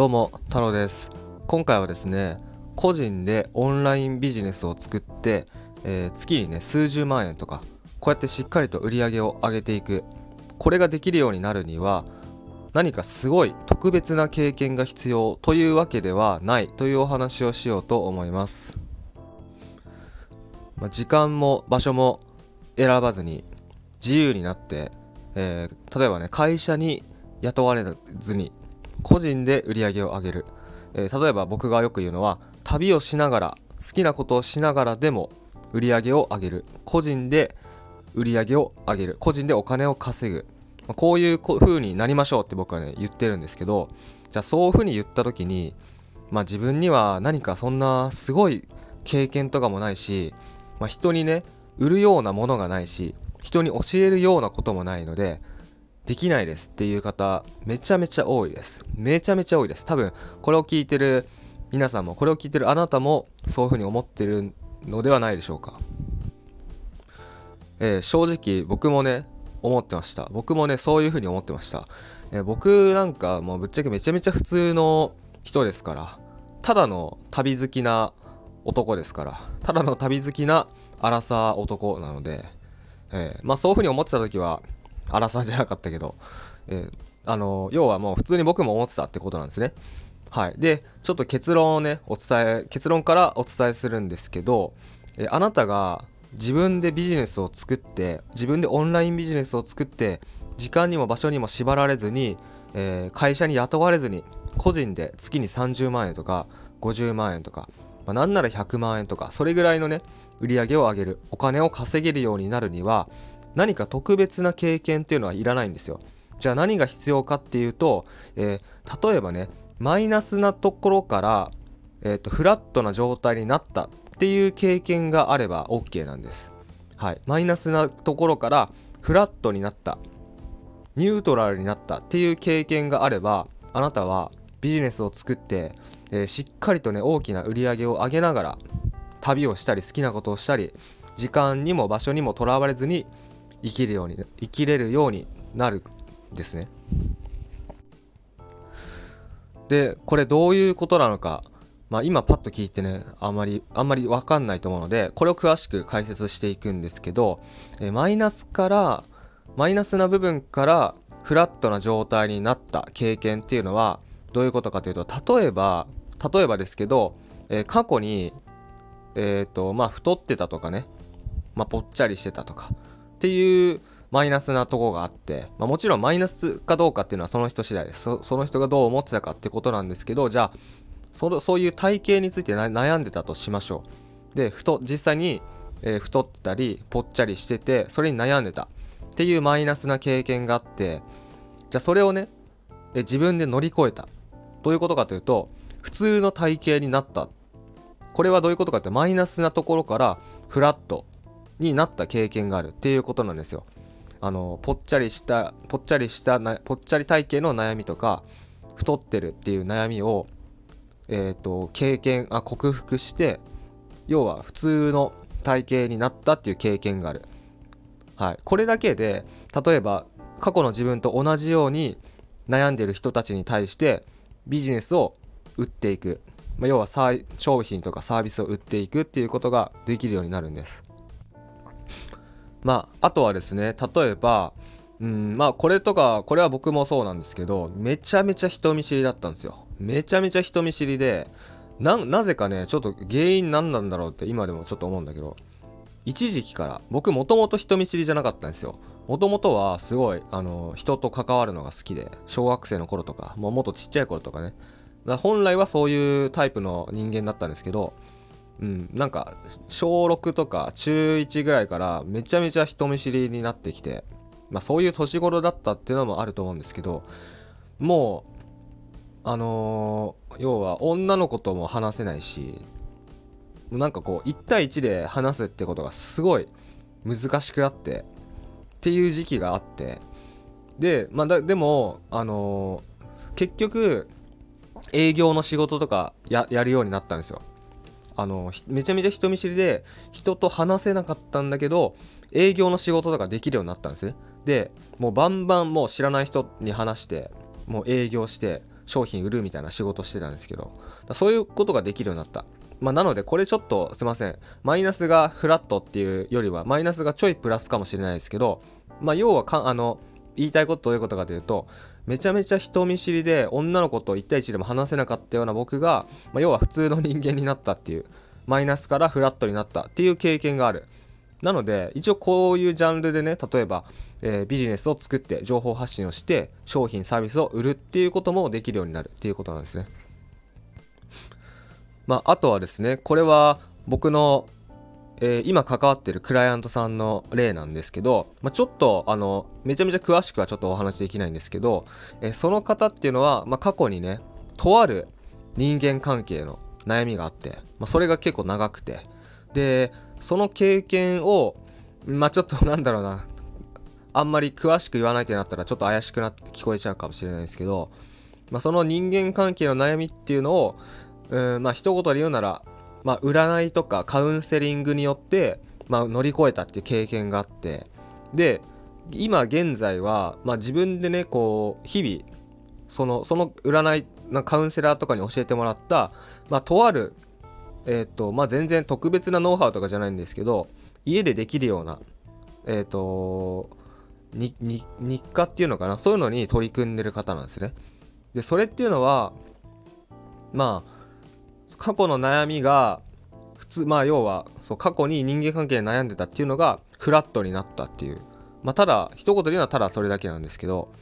どうも太郎です。今回はですね個人でオンラインビジネスを作って、えー、月にね数十万円とかこうやってしっかりと売り上げを上げていく。これができるようになるには何かすごい特別な経験が必要というわけではないというお話をしようと思います、まあ、時間も場所も選ばずに自由になって、えー、例えばね会社に雇われずに個人で売り上げを上げる、えー、例えば僕がよく言うのは旅をしながら好きなことをしながらでも売り上げを上げる。個人で売り上げを上げる。個人でお金を稼ぐ、まあ、こういう風になりましょうって僕はね言ってるんですけどじゃあそういう風に言った時にまあ自分には何かそんなすごい経験とかもないし、まあ、人にね売るようなものがないし人に教えるようなこともないのでできないですっていう方めちゃめちゃ多いです。めちゃめちゃ多いです。多分これを聞いてる皆さんもこれを聞いてるあなたもそういうふうに思ってるのではないでしょうか、えー、正直僕もね思ってました。僕もねそういうふうに思ってました、えー、僕なんかもうぶっちゃけめちゃめちゃ普通の人ですからただの旅好きな男ですからただの旅好きなアラサー男なので、えー、まあそういうふうに思ってた時はアラサーじゃなかったけど、えー、あの要はもう普通に僕も思ってたってことなんですね。はい。で、ちょっと結論をね、お伝え、結論からお伝えするんですけど、えあなたが自分でビジネスを作って、自分でオンラインビジネスを作って、時間にも場所にも縛られずに、えー、会社に雇われずに、個人で月に30万円とか50万円とか、まあ、なんなら100万円とか、それぐらいのね、売り上げを上げる、お金を稼げるようになるには、何か特別な経験っていうのはいらないんですよ。じゃあ何が必要かっていうと、えー、例えばねマイナスなところから、えーと、フラットな状態になったっていう経験があれば OK なんです。はい、マイナスなところからフラットになったニュートラルになったっていう経験があればあなたはビジネスを作って、えー、しっかりとね大きな売り上げを上げながら旅をしたり好きなことをしたり時間にも場所にもとらわれずに生きるように生きれるようになるんですね。でこれどういうことなのか。まあ、今パッと聞いてねあんまりあんまり分かんないと思うのでこれを詳しく解説していくんですけどえマイナスからマイナスな部分からフラットな状態になった経験っていうのはどういうことかというと例えば例えばですけど、えー、過去にえ、ー、とまあ太ってたとかね、まあ、ぽっちゃりしてたとかっていうマイナスなとこがあって、まあ、もちろんマイナスかどうかっていうのはその人次第です。その人がどう思ってたかってことなんですけどじゃあそそういう体型について悩んでたとしましょう。で太実際に、えー、太ったりぽっちゃりしててそれに悩んでた。っていうマイナスな経験があってじゃあそれをねえ自分で乗り越えた。どういうことかというと普通の体型になった。これはどういうことかってマイナスなところからフラットになった経験があるっていうことなんですよ。あのぽっちゃりしたぽっちゃりしたぽっちゃり体型の悩みとか太ってるっていう悩みを、えーと、経験あ克服して要は普通の体型になったっていう経験がある、はい、これだけで例えば過去の自分と同じように悩んでる人たちに対してビジネスを売っていく、まあ、要は商品とかサービスを売っていくっていうことができるようになるんです。まあ、あとはですね、例えば、うん、まあ、これとか、これは僕もそうなんですけど、めちゃめちゃ人見知りだったんですよ。めちゃめちゃ人見知りで、な、なぜかね、ちょっと原因何なんだろうって今でもちょっと思うんだけど、一時期から、僕もともと人見知りじゃなかったんですよ。もともとはすごい、あの、人と関わるのが好きで、小学生の頃とか、もうもっとちっちゃい頃とかね。だ本来はそういうタイプの人間だったんですけど、うん、なんか小6とか中1ぐらいからめちゃめちゃ人見知りになってきて、まあ、そういう年頃だったっていうのもあると思うんですけどもうあのー、要は女の子とも話せないしなんかこう1対1で話すってことがすごい難しくなってっていう時期があってで,、まあ、だでも、あのー、結局営業の仕事とかやるようになったんですよ。あのめちゃめちゃ人見知りで人と話せなかったんだけど営業の仕事とかできるようになったんですね。でもうバンバンもう知らない人に話してもう営業して商品売るみたいな仕事してたんですけどそういうことができるようになった。まあ、なのでこれちょっとすいません。マイナスがフラットっていうよりはマイナスがちょいプラスかもしれないですけど、まあ、要はかあの言いたいことどういうことかというとめちゃめちゃ人見知りで女の子と1対1でも話せなかったような僕が、まあ、要は普通の人間になったっていうマイナスからフラットになったっていう経験がある。なので一応こういうジャンルでね例えば、えー、ビジネスを作って情報発信をして商品サービスを売るっていうこともできるようになるっていうことなんですね。まああとはですねこれは僕の、えー、今関わってるクライアントさんの例なんですけど、まあ、ちょっとあのめちゃめちゃ詳しくはちょっとお話できないんですけど、えー、その方っていうのは、まあ、過去にねとある人間関係の悩みがあって、まあ、それが結構長くて。でその経験をまあちょっと なんだろうなあんまり詳しく言わないってなったらちょっと怪しくなって聞こえちゃうかもしれないですけど、まあ、その人間関係の悩みっていうのをうんまあ一言で言うなら、まあ、占いとかカウンセリングによって、まあ、乗り越えたっていう経験があってで今現在は、まあ、自分でねこう日々そのその占いなカウンセラーとかに教えてもらった、まあ、とあるえ、ー、と、まあ、全然特別なノウハウとかじゃないんですけど、家でできるような、えっ、ー、と、日課っていうのかな、そういうのに取り組んでる方なんですね。で、それっていうのは、まあ、過去の悩みが、普通、まあ、要は、そう過去に人間関係で悩んでたっていうのが、フラットになったっていう。まあ、ただ、一言で言うのはただそれだけなんですけど、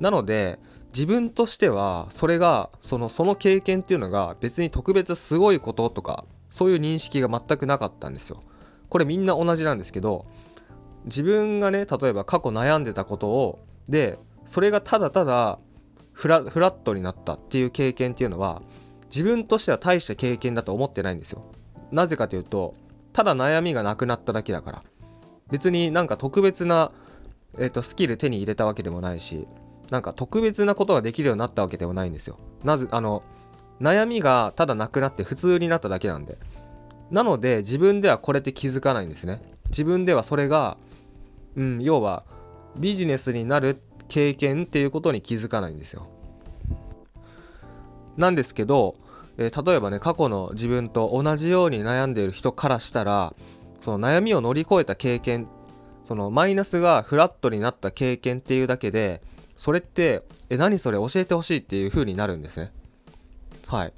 なので、自分としてはそれがそのその経験っていうのが別に特別すごいこととかそういう認識が全くなかったんですよこれみんな同じなんですけど自分がね例えば過去悩んでたことをでそれがただただフラフラットになったっていう経験っていうのは自分としては大した経験だと思ってないんですよなぜかというとただ悩みがなくなっただけだから別になんか特別な、えーとスキル手に入れたわけでもないしなんか特別なことができるようになったわけではないんですよ。なぜ、あの、悩みがただなくなって普通になっただけなんで。なので自分ではこれって気づかないんですね。自分ではそれが、うん、要はビジネスになる経験っていうことに気づかないんですよ。なんですけど、えー、例えばね過去の自分と同じように悩んでいる人からしたらその悩みを乗り越えた経験そのマイナスがフラットになった経験っていうだけでそれってえ何それ教えてほしいっていう風になるんですね。はい。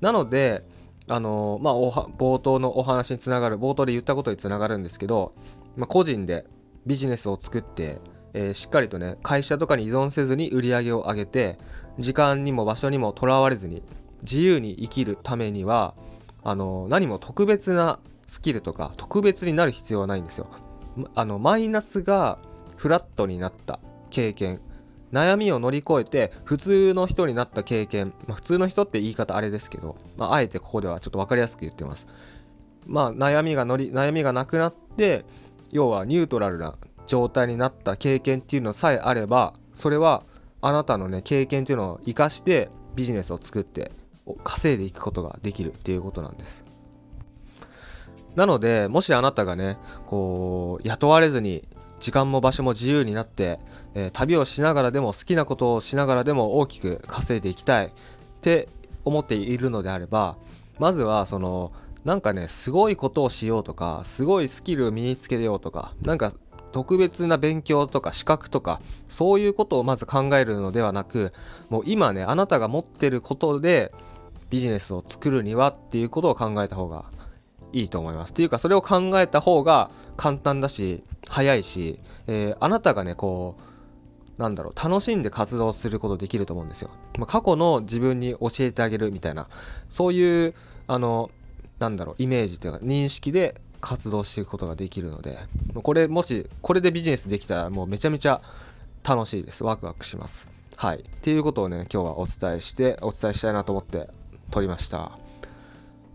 なのであのまあ冒頭のお話につながる冒頭で言ったことにつながるんですけど、まあ、個人でビジネスを作って、えー、しっかりとね会社とかに依存せずに売り上げを上げて時間にも場所にもとらわれずに自由に生きるためにはあの何も特別なスキルとか特別になる必要はないんですよ。あのマイナスがフラットになった経験。悩みを乗り越えて普通の人になった経験、まあ、普通の人って言い方あれですけど、まあ、あえてここではちょっと分かりやすく言ってます。まあ、悩みが乗り悩みがなくなって要はニュートラルな状態になった経験っていうのさえあればそれはあなたのね経験っていうのを生かしてビジネスを作って稼いでいくことができるっていうことなんです。なのでもしあなたがねこう雇われずに時間も場所も自由になって、えー、旅をしながらでも好きなことをしながらでも大きく稼いでいきたいって思っているのであればまずはそのなんかねすごいことをしようとかすごいスキルを身につけようとかなんか特別な勉強とか資格とかそういうことをまず考えるのではなくもう今ねあなたが持ってることでビジネスを作るにはっていうことを考えた方がいいと思います。っていうかそれを考えた方が簡単だし早いし、えー、あなたがねこうなんだろう楽しんで活動することできると思うんですよ。まあ、過去の自分に教えてあげるみたいな。そういうあのなんだろうイメージというか認識で活動していくことができるので。これもしこれでビジネスできたらもうめちゃめちゃ楽しいです。ワクワクします。はい。っていうことをね今日はお伝えしてお伝えしたいなと思って撮りました。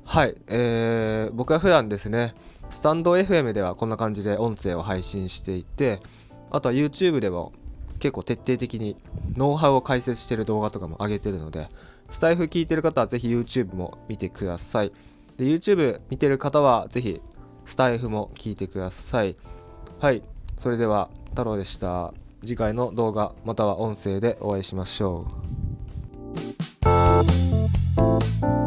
はい、えー、僕は普段ですねスタンド FM ではこんな感じで音声を配信していてあとは YouTube でも結構徹底的にノウハウを解説してる動画とかも上げてるのでスタイフ聞いてる方はぜひ YouTube も見てください。で YouTube 見てる方はぜひスタイフも聞いてください。はいそれでは太郎でした。次回の動画または音声でお会いしましょう。Thank you